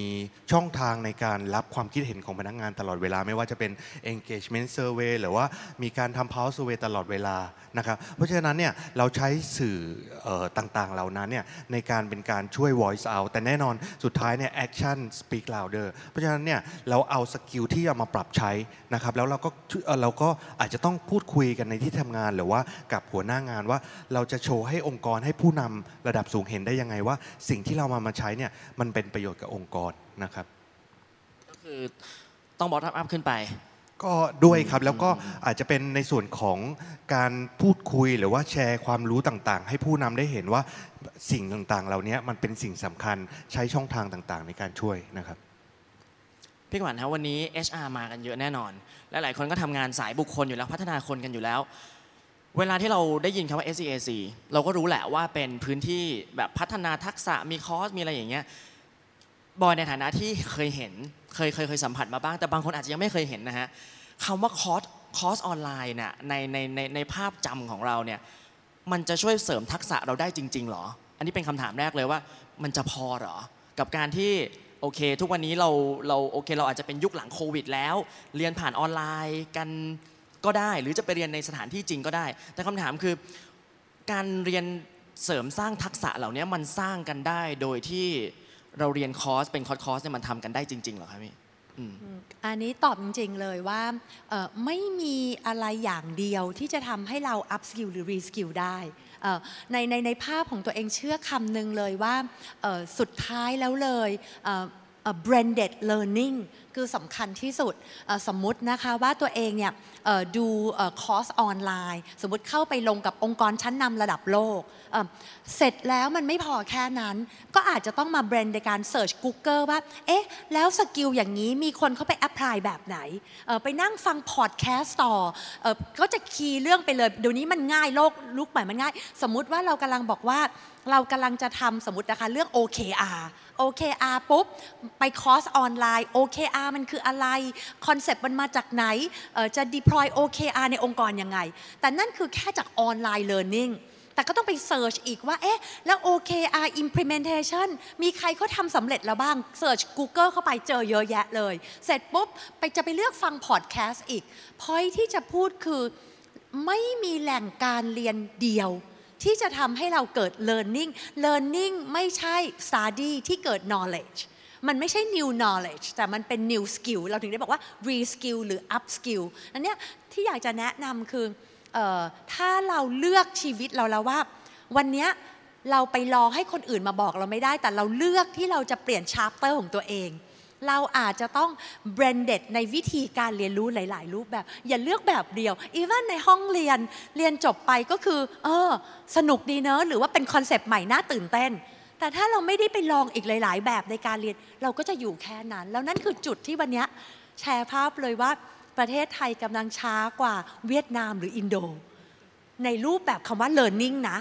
ช่องทางในการรับความคิดเห็นของพนักงานตลอดเวลา ไม่ว่าจะเป็น engagement survey หรือว่ามีการทำ pulse survey ตลอดเวลานะครับเพราะฉะนั้นเนี่ยเราใช้สื่อออต่างๆเหล่านั้นเนี่ยในการเป็นการช่วย voice out แต่แน่นอนสุดท้ายเนี่ย action speak louder เพราะฉะนั้นเนี่ยเราเอา skill ที่เอามาปรับใช้นะครับแล้วเราก็เอ่อเราก็อาจจะต้องพูดคุยกันในที่ทำงานหรือว่ากับหัวหน้างานว่าเราจะโชว์ให้องค์กรให้ผู้นำระดับสูงเห็นได้ยังไงว่า สิ่งที่เรามามาใช้เนี่ยมันเป็นประโยชน์กับองค์กรนะครับ ก็คือต้อง bottom up ขึ้นไป ก็ด้วยครับแล้วก็อาจจะเป็นในส่วนของการพูดคุยหรือว่าแชร์ความรู้ต่างๆ ให้ผู้นำได้เห็นว่าสิ่งต่างๆ เหล่านี้มันเป็นสิ่งสำคัญใช้ช่องทางต่างๆ ในการช่วยนะครับพี่ขวัญครับวันนี้ HR มากันเยอะแน่นอน และหลายคนก็ทำงานสายบุคคลอยู่แล้วพัฒนาคนกันอยู่แล้ว เวลาที่เราได้ยินคำว่า SEAC เราก็รู้แหละว่าเป็นพื้นที่แบบพัฒนาทักษะมีคอร์สมีอะไรอย่างเงี้ยบอยในฐานะที่เคยเห็นเคยเคยเคยสัมผัสมาบ้าง แต่บางคนอาจจะยังไม่เคยเห็นนะฮะคำว่าคอร์สคอร์สออนไลน์เนี่ยในในในในภาพจำของเราเนี่ยมันจะช่วยเสริมทักษะเราได้จริง ๆ หรอ อันนี้เป็นคำถามแรกเลยว่า มันจะพอหรอ กับการที่โอเค ทุกวันนี้เราเราโอเคเราอาจจะเป็นยุคหลังโควิดแล้ว เรียนผ่านออนไลน์กัน ก็ได้ หรือจะไปเรียนในสถานที่จริงก็ได้ แต่คำถามคือการเรียนเสริมสร้างทักษะเหล่านี้มันสร้างกันได้โดยที่เราเรียนคอร์สเป็นคอร์สคอร์สเนี่ยมันทำกันได้จริงๆหรอครับพี่อันนี้ตอบจริงๆเลยว่าไม่มีอะไรอย่างเดียวที่จะทำให้เรา up skill หรือ re skill ได้ในในในภาพของตัวเองเชื่อคำหนึ่งเลยว่าสุดท้ายแล้วเลย branded learning คือสำคัญที่สุดสมมุตินะคะว่าตัวเองเนี่ยดูคอร์สออนไลน์ สมมติเข้าไปลงกับองค์กรชั้นนำระดับโลก เสร็จแล้วมันไม่พอแค่นั้น ก็อาจจะต้องมาเบรนในการเ e ิร์ช Google ว่า เอ๊ะ แล้ว skill อย่างนี้มีคนเข้าไป apply แบบไหน ไปนั่งฟังพอดแคสต์ต่อเอ่อก็จะคีย์เรื่องไปเลยเดี๋ยวนี้มันง่ายโลกยุคใหม่มันง่าย สมมุติว่าเรากำลังบอกว่าเรากำลังจะทำสมมตินะคะเรื่อง OKR OKR ปุ๊บ ไปคอร์สออนไลน์ OKR มันคืออะไร concept มันมาจากไหนจะ deploy OKR ในองค์กรยังไง แต่นั่นคือแค่จากออนไลน์ learning แต่ก็ต้องไปเ e ิร์ชอีกว่า เอ๊ะ แล้ว OKR implementation มีใครเขาทำสำเร็จแล้วบ้างเ e ิร์ช Google เข้าไปเจอเยอะแยะเลย เสร็จปุ๊บ ไปจะไปเลือกฟังพอดแคสต์อีก พอยที่จะพูดคือไม่มีแหล่งการเรียนเดียว ที่จะทำให้เราเกิด learning learning ไม่ใช่ study ที่เกิด knowledge มันไม่ใช่ new knowledge แต่มันเป็น new skill เราถึงได้บอกว่า re skill หรือ up skill อันเนี้ยที่อยากจะแนะนำคือออถ้าเราเลือกชีวิตเราแล้วว่า วันเนี้ยเราไปรอให้คนอื่นมาบอกเราไม่ได้ แต่เราเลือกที่เราจะเปลี่ยน chapter ของตัวเองเราอาจจะต้อง branded ในวิธีการเรียนรู้หลาย ๆ รูปแบบ อย่าเลือกแบบเดียวอีเวนในห้องเรียนเรียนจบไปก็คือ เออ สนุกดีเนอะหรือว่าเป็นคอนเซปต์ใหม่น่าตื่นเต้น แต่ถ้าเราไม่ได้ไปลองอีกหลาย ๆ แบบในการเรียน เราก็จะอยู่แค่นั้น แล้วนั่นคือจุดที่วันนี้แชร์ภาพเลยว่าประเทศไทยกำลังช้ากว่าเวียดนามหรืออินโด ในรูปแบบคำว่า learning นะ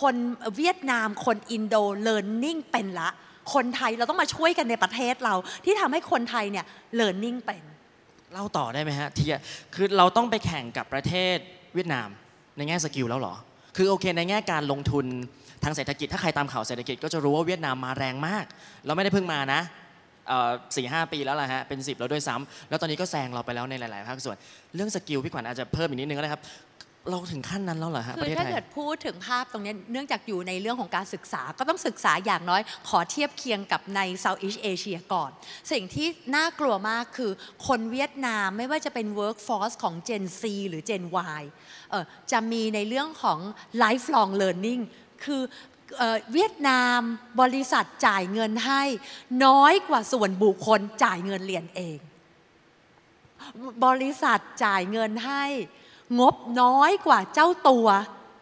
คนเวียดนามคนอินโด learning เป็นละ คนไทยเราต้องมาช่วยกันในประเทศเรา ที่ทำให้คนไทยเนี่ย learning เป็นเล่าต่อได้ไหมฮะที่คือเราต้องไปแข่งกับประเทศเวียดนามในแง่ skill แล้วเหรอ คือโอเคในแง่การลงทุน ทางเศรษฐกิจถ้าใครตามข่าวเศรษฐกิจก็จะรู้ว่าเวียดนามมาแรงมาก เราไม่ได้เพิ่งมานะสี่ห้าปีแล้วล่ะฮะเป็น 10 แล้วด้วยซ้ำแล้วตอนนี้ก็แซงเราไปแล้วในหลาย ๆ ภาคส่วน เรื่องสกิลพี่ขวัญอาจจะเพิ่มอีกนิดนึงก็ได้ครับเราถึงขั้นนั้นแล้วเหรอฮะคืประอเทศถ้าเกิดพูดถึงภาพตรงนี้เนื่องจากอยู่ในเรื่องของการศึกษาก็ต้องศึกษาอย่างน้อย ขอเทียบเคียงกับใน Southeast Asia ก่อน สิ่งที่น่ากลัวมากคือคนเวียดนามไม่ว่าจะเป็น workforce ของ Gen Z หรือ Gen Y เออจะมีในเรื่องของ lifelong learning คือเวียดนามบริษัทจ่ายเงินให้ น้อยกว่าส่วนบุคคลจ่ายเงินเรียนเอง บริษัทจ่ายเงินให้ งบน้อยกว่าเจ้าตัว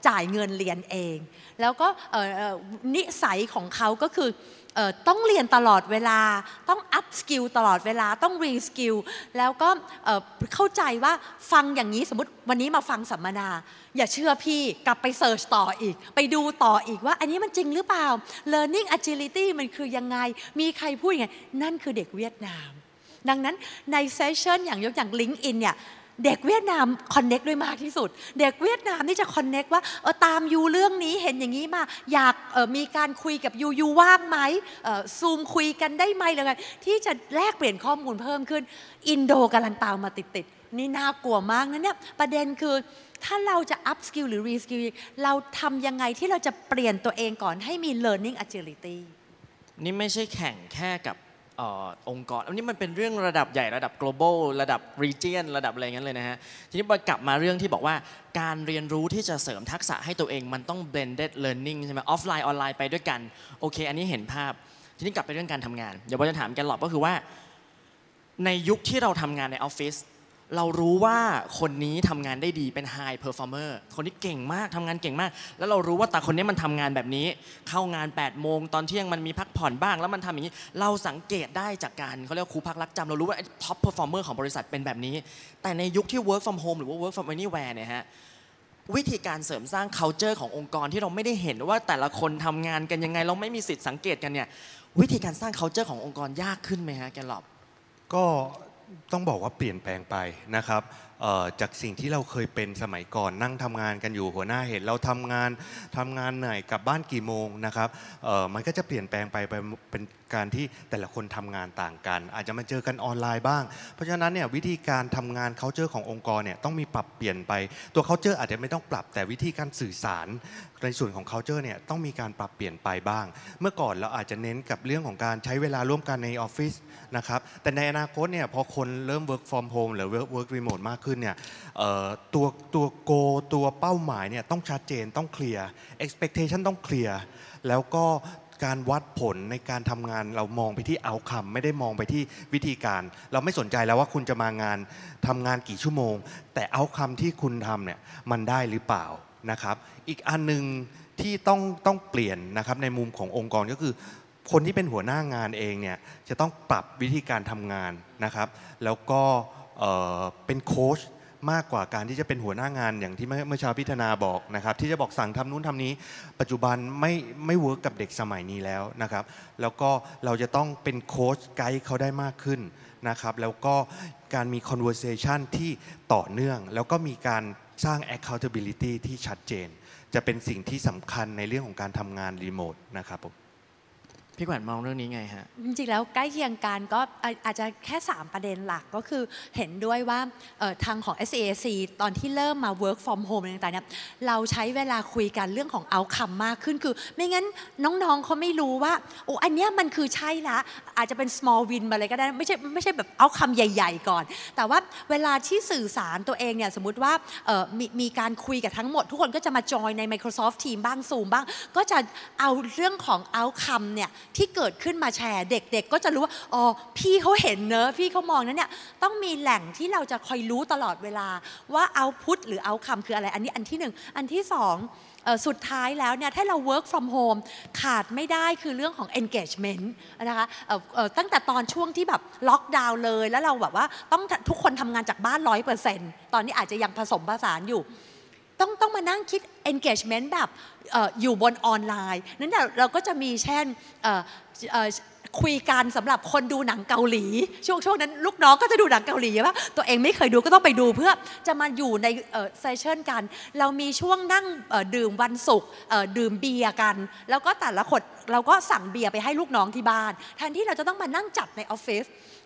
จ่ายเงินเรียนเอง แล้วก็นิสัยของเขาก็คือ ต้องเรียนตลอดเวลา ต้อง upskill ตลอดเวลาต้อง reskill แล้วก็เข้าใจว่าฟังอย่างนี้สมมติวันนี้มาฟังสัมมนา อย่าเชื่อพี่กลับไปเสิร์ชต่ออีก ไปดูต่ออีกว่าอันนี้มันจริงหรือเปล่า learning agility มันคือยังไง มีใครพูดยังไง นั่นคือเด็กเวียดนาม ดังนั้นในเซสชันอย่างยกอย่าง LinkedIn เนี่ย เด็กเวียดนามคอนเน็กด้วยมากที่สุด เด็กเวียดนามนี่จะคอนเน็กว่าเออตามยูเรื่องนี้เห็นอย่างนี้มา อยากออมีการคุยกับยูยูว่างไหมซูมคุยกันได้ไหมอะไรที่จะแลกเปลี่ยนข้อมูลเพิ่มขึ้น อินโดกำลังตามมาติดๆนี่น่ากลัวมากนะเนี่ยประเด็นคือถ้าเราจะ up skill หรือ re skill เราทำยังไงที่เราจะเปลี่ยนตัวเองก่อนให้มี learning agility นี่ไม่ใช่แข่งแค่กับ อองค์กร อันนี้มันเป็นเรื่องระดับใหญ่ระดับ global ระดับ region ระดับอะไรเงี้ยเลยนะฮะ ทีนี้พอกลับมาเรื่องที่บอกว่าการเรียนรู้ที่จะเสริมทักษะให้ตัวเองมันต้อง blended learning ใช่ไหมออฟไลน์ออนไลน์ไปด้วยกัน โอเค อันนี้เห็นภาพ ทีนี้กลับไปเรื่องการทำงาน เดี๋ยวผมจะถามแกนหลอบก็คือว่า ในยุคที่เราทำงานในออฟฟิศ เรารู้ว่าคนนี้ทำงานได้ดีเป็น high performer คนนี้เก่งมากทำงานเก่งมาก แล้วเรารู้ว่าแต่คนนี้มันทำงานแบบนี้ เข้างาน8โมงตอนเที่ยงมันมีพักผ่อนบ้าง แล้วมันทำอย่างนี้ เราสังเกตได้จากการเขาเรียกครูพักรักจำเรารู้ว่า top performer ของบริษัทเป็นแบบนี้ แต่ในยุคที่ work from home หรือว่า work from anywhere เนี่ยฮะวิธีการเสริมสร้าง culture ขององค์กรที่เราไม่ได้เห็นว่าแต่ละคนทำงานกันยังไง เราไม่มีสิทธิ์สังเกตกันเนี่ยวิธีการสร้าง culture ขององค์กรยากขึ้นไหมฮะแกนหลอบก็ ต้องบอกว่าเปลี่ยนแปลงไปนะครับ จากสิ่งที่เราเคยเป็นสมัยก่อนนั่งทำงานกันอยู่หัวหน้าเห็นเราทำงานทำงานเหนื่อยกลับบ้านกี่โมงนะครับมันก็จะเปลี่ยนแปลงไปเป็นการที่แต่ละคนทำงานต่างกัน อาจจะมาเจอกันออนไลน์บ้าง เพราะฉะนั้นเนี่ยวิธีการทำงาน culture ขององค์กรเนี่ยต้องมีปรับเปลี่ยนไป ตัว culture อาจจะไม่ต้องปรับแต่วิธีการสื่อสารในส่วนของ culture เนี่ยต้องมีการปรับเปลี่ยนไปบ้าง เมื่อก่อนเราอาจจะเน้นกับเรื่องของการใช้เวลาร่วมกันในออฟฟิศนะครับแต่ในอนาคตเนี่ยพอคนเริ่ม work from home หรือ work work remote มากขึ้นเนี่ยตัวตัว go ตัวเป้าหมายเนี่ยต้องชัดเจนต้องเคลียร์ expectation ต้องเคลียร์แล้วก็การวัดผลในการทำงานเรามองไปที่ outcome ไม่ได้มองไปที่วิธีการ เราไม่สนใจแล้วว่าคุณจะมางานทำงานกี่ชั่วโมง แต่ outcome ที่คุณทำเนี่ยมันได้หรือเปล่านะครับ อีกอันหนึ่งที่ต้องต้องเปลี่ยนนะครับในมุมขององค์กรก็คือ คนที่เป็นหัวหน้างานเองเนี่ยจะต้องปรับวิธีการทำงานนะครับ แล้วก็ เป็นโค้ชมากกว่าการที่จะเป็นหัวหน้างานอย่างที่เมื่อเมื่อเชาวพิธนาบอกนะครับ ที่จะบอกสั่งทำนู้นทำนี้ ปัจจุบันไม่ไม่เวิร์กกับเด็กสมัยนี้แล้วนะครับ แล้วก็เราจะต้องเป็นโค้ชไกด์เขาได้มากขึ้นนะครับ แล้วก็การมี conversation ที่ต่อเนื่อง แล้วก็มีการสร้าง accountability ที่ชัดเจน จะเป็นสิ่งที่สำคัญในเรื่องของการทำงานรีโมทนะครับผม พี่ขวัญมองเรื่องนี้ไงฮะ จริงๆแล้วใกล้เคียงกันก็อาจจะแค่ 3 ประเด็นหลักก็คือเห็นด้วยว่าทางของ SAC ตอนที่เริ่มมา work from home อะไรต่างๆเนี่ยเราใช้เวลาคุยกันเรื่องของ outcome มากขึ้นคือ ไม่งั้นน้องๆเขาไม่รู้ว่าโอ้อันเนี้ยมันคือใช่ละ อาจจะเป็น small win มาเลยก็ได้ ไม่ใช่ไม่ใช่แบบ outcome ใหญ่ ๆ ก่อน แต่ว่าเวลาที่สื่อสารตัวเองเนี่ยสมมติว่ามีมีการคุยกับทั้งหมด ทุกคนก็จะมาจอยใน Microsoft Team บ้าง Zoom บ้าง ก็จะเอาเรื่องของ outcome เนี่ยที่เกิดขึ้นมาแชร์ เด็กๆก็จะรู้ว่าอ๋อพี่เขาเห็นเนอะพี่เขามองนั้นเนี่ยต้องมีแหล่งที่เราจะคอยรู้ตลอดเวลาว่า output หรือ outcome คืออะไร อันนี้อันที่หนึ่งอันที่สองสุดท้ายแล้วเนี่ยถ้าเรา work from home ขาดไม่ได้คือเรื่องของ engagement นะคะตั้งแต่ตอนช่วงที่แบบล็อกดาวน์เลย แล้วเราแบบว่าต้องทุกคนทำงานจากบ้านร้อยเปอร์เซนต์ตอนนี้อาจจะยังผสมผสานอยู่ ต้องต้องมานั่งคิด engagement แบบออยู่บนออนไลน์ นั้นเราเราก็จะมีเช่นคุยกันสำหรับคนดูหนังเกาหลี ช่วงช่วงนั้นลูกน้องก็จะดูหนังเกาหลีว่าตัวเองไม่เคยดูก็ต้องไปดูเพื่อจะมาอยู่ใน session กัน เรามีช่วงนั่งดื่มวันศุกร์ดื่มเบียร์กัน แล้วก็แต่ละคนเราก็สั่งเบียร์ไปให้ลูกน้องที่บ้านแทนที่เราจะต้องมานั่งจัดในออฟฟิศ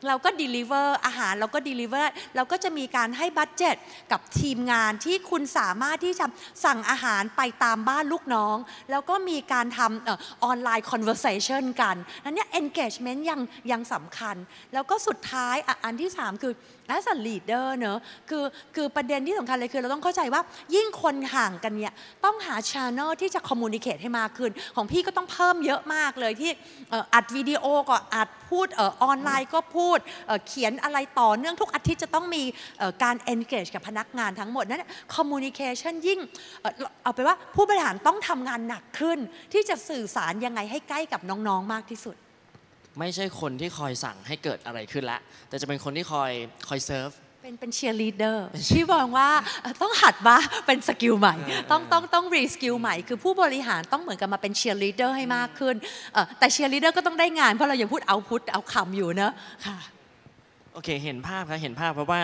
เราก็ deliver อาหารเราก็ deliver เราก็จะมีการให้ budget กับทีมงานที่คุณสามารถที่จะสั่งอาหารไปตามบ้านลูกน้อง แล้วก็มีการทำออนไลน์ conversation กันนั้นเนี่ย engagement ยังยังสำคัญ แล้วก็สุดท้ายอันที่ 3 คือ as a leader เนอะคือคือประเด็นที่สำคัญเลยคือเราต้องเข้าใจว่ายิ่งคนห่างกันเนี่ยต้องหา channel ที่จะ communicate ให้มากขึ้น ของพี่ก็ต้องเพิ่มเยอะมากเลยที่อัดวิดีโอก็อัดพูดออนไลน์ก็พูดเอ่อเขียนอะไรต่อเนื่องทุกอาทิตย์จะต้องมีการ engage กับพนักงานทั้งหมดนั้น communication ยิ่งเอเอาไปว่าผู้บริหารต้องทำงานหนักขึ้น ที่จะสื่อสารยังไงให้ใกล้กับน้องๆมากที่สุด ไม่ใช่คนที่คอยสั่งให้เกิดอะไรขึ้นละแต่จะเป็นคนที่คอยคอยเซิร์ฟ เป็นเป็นเชียร์ลีดเดอร์ที่บอกว่าเอ่อต้องหัดว่าเป็น skill ใหม่ ต้องต้องต้อง reskill ใหม่คือผู้บริหารต้องเหมือนกับมาเป็นเชียร์ลีดเดอร์ให้มากขึ้นเอ่อแต่เชียร์ลีดเดอร์ก็ต้องได้งานเพราะเรายังพูด output outcome อยู่เนอะค่ะโอเคเห็นภาพครับเห็นภาพเพราะว่า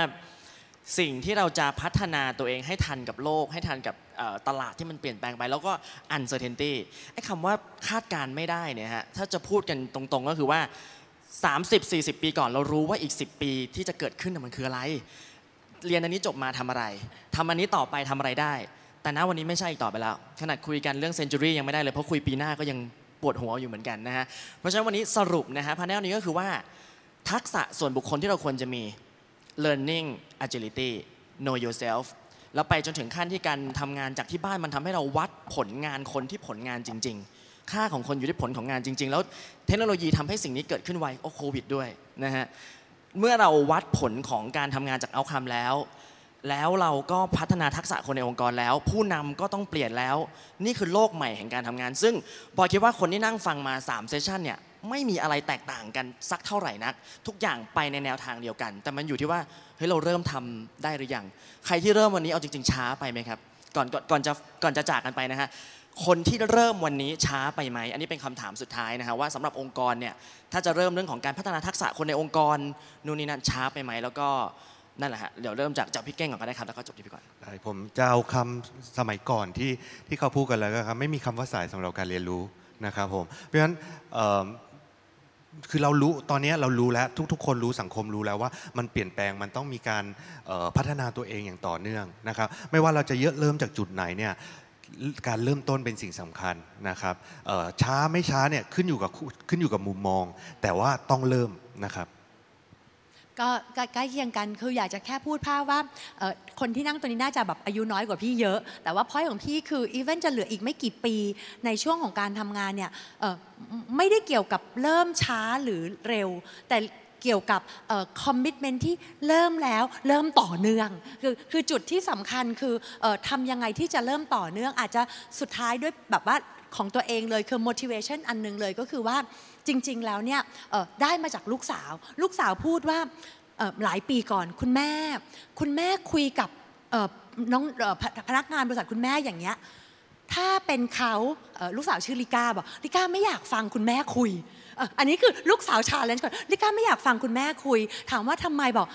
สิ่งที่เราจะพัฒนาตัวเองให้ทันกับโลก ให้ทันกับเอ่อตลาดที่มันเปลี่ยนแปลงไป แล้วก็ uncertainty ไอ้คำว่าคาดการณ์ไม่ได้เนี่ยฮะถ้าจะพูดกันตรงๆก็คือว่า 30-40 ปีก่อนเรารู้ว่าอีก 10 ปีที่จะเกิดขึ้นมันคืออะไร เรียนอันนี้จบมาทำอะไรทำอันนี้ต่อไปทำอะไรได้ แต่ณวันนี้ไม่ใช่อีกต่อไปแล้ว ขนาดคุยกันเรื่องเซนจูรี่ยังไม่ได้เลย เพราะคุยปีหน้าก็ยังปวดหัวอยู่เหมือนกันนะฮะ เพราะฉะนั้นวันนี้สรุปนะฮะพาแนลนี้ก็คือว่าทักษะส่วนบุคคลที่เราควรจะมี learning agility know yourself แล้วไปจนถึงขั้นที่การทำงานจากที่บ้านมันทำให้เราวัดผลงานคนที่ผลงานจริง ๆ ค่าของคนอยู่ที่ผลของงานจริง ๆ แล้วเทคโนโลยีทำให้สิ่งนี้เกิดขึ้นไวโอ้โควิดด้วยนะฮะเมื่อเราวัดผลของการทำงานจากเอาคำแล้ว แล้วเราก็พัฒนาทักษะคนในองค์กรแล้ว ผู้นำก็ต้องเปลี่ยนแล้ว นี่คือโลกใหม่แห่งการทำงาน ซึ่งบอยคิดว่าคนที่นั่งฟังมา3เซสชันเนี่ยไม่มีอะไรแตกต่างกันสักเท่าไหร่นัก ทุกอย่างไปในแนวทางเดียวกัน แต่มันอยู่ที่ว่าเฮ้ยเราเริ่มทำได้หรือยังใครที่เริ่มวันนี้เอาจริง ๆ ช้าไปไหมครับก่อนก่อนจะก่อนจะจากกันไปนะฮะ คนที่เริ่มวันนี้ช้าไปไหม อันนี้เป็นคำถามสุดท้ายนะฮะว่าสำหรับองค์กรเนี่ยถ้าจะเริ่มเรื่องของการพัฒนาทักษะคนในองค์กรนู่นนี่นั่นช้าไปไหม แล้วก็นั่นแหละฮะเดี๋ยวเริ่มจากจากพี่เก้งก่อนก็ได้ครับแล้วก็จบที่พี่ก่อนได้ผมจะเอาคำสมัยก่อนที่ที่เขาพูดกันแล้วก็ครับไม่มีคำว่าสายสำหรับการเรียนรู้นะครับผมเพราะฉะนั้นคือเรารู้ตอนนี้เรารู้แล้วทุก ๆ คนรู้สังคมรู้แล้วว่ามันเปลี่ยนแปลงมันต้องมีการพัฒนาตัวเองอย่างต่อเนื่องนะครับ ไม่ว่าเราจะเยอะเริ่มจากจุดไหนเนี่ย การเริ่มต้นเป็นสิ่งสำคัญนะครับช้าไม่ช้าเนี่ยขึ้นอยู่กับขึ้นอยู่กับมุมมอง แต่ว่าต้องเริ่มนะครับก็ใกล้เคียงกันคืออยากจะแค่พูดภาพว่าคนที่นั่งตัวนี้น่าจะแบบอายุน้อยกว่าพี่เยอะ แต่ว่าพอยของพี่คืออีเวนจะเหลืออีกไม่กี่ปีในช่วงของการทำงานเนี่ยไม่ได้เกี่ยวกับเริ่มช้าหรือเร็ว แต่ เกี่ยวกับคอมมิชเมนที่เริ่มแล้วเริ่มต่อเนื่องคือคือจุดที่สำคัญคือทำยังไงที่จะเริ่มต่อเนื่อง อาจจะสุดท้ายด้วยแบบว่าของตัวเองเลยคือ motivation อันหนึงเลยก็คือว่าจริง ๆ แล้วเนี่ยได้มาจากลูกสาว ลูกสาวพูดว่าหลายปีก่อนคุณแม่ คุณแม่คุยกับน้องพพนักงานบริษัทคุณแม่อย่างเงี้ย ถ้าเป็นเขาลูกสาวชื่อลิก้าบอกลิก้าไม่อยากฟังคุณแม่คุย อันนี้คือลูกสาว challenge ก่อนลิก้าไม่อยากฟังคุณแม่คุย ถามว่าทำไมบอก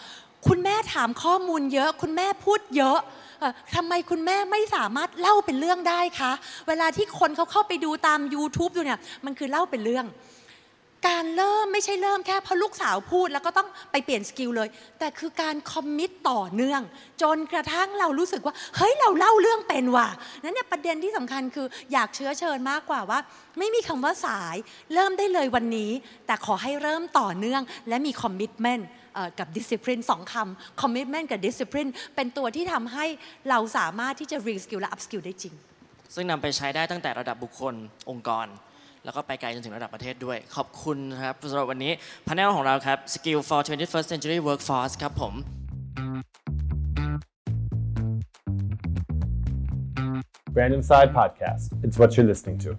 คุณแม่ถามข้อมูลเยอะ คุณแม่พูดเยอะเอ่อทำไมคุณแม่ไม่สามารถเล่าเป็นเรื่องได้คะ เวลาที่คนเขาเข้าไปดูตาม YouTube ดูเนี่ยมันคือเล่าเป็นเรื่อง การเริ่มไม่ใช่เริ่มแค่เพราะลูกสาวพูดแล้วก็ต้องไปเปลี่ยน skill เลย แต่คือการคอมมิตต่อเนื่อง จนกระทั่งเรารู้สึกว่าเฮ้ยเราเล่าเรื่องเป็นว่ะนั้นเนี่ยประเด็นที่สำคัญคืออยากเชื้อเชิญมากกว่าว่า ไม่มีคำว่าสาย เริ่มได้เลยวันนี้ แต่ขอให้เริ่มต่อเนื่อง และมีคอมมิ t เมนต์กับ discipline สองคำ commitment กับ discipline เป็นตัวที่ทำให้เราสามารถที่จะ re skill และ up skill ได้จริง ซึ่งนำไปใช้ได้ตั้งแต่ระดับบุคคลองค์กร แล้วก็ไปไกลจนถึงระดับประเทศด้วย ขอบคุณครับสำหรับวันนี้พาแนลของเราครับ Skill for 21st Century Workforce ครับผม Brandon Side Podcast. It's what you're listening to.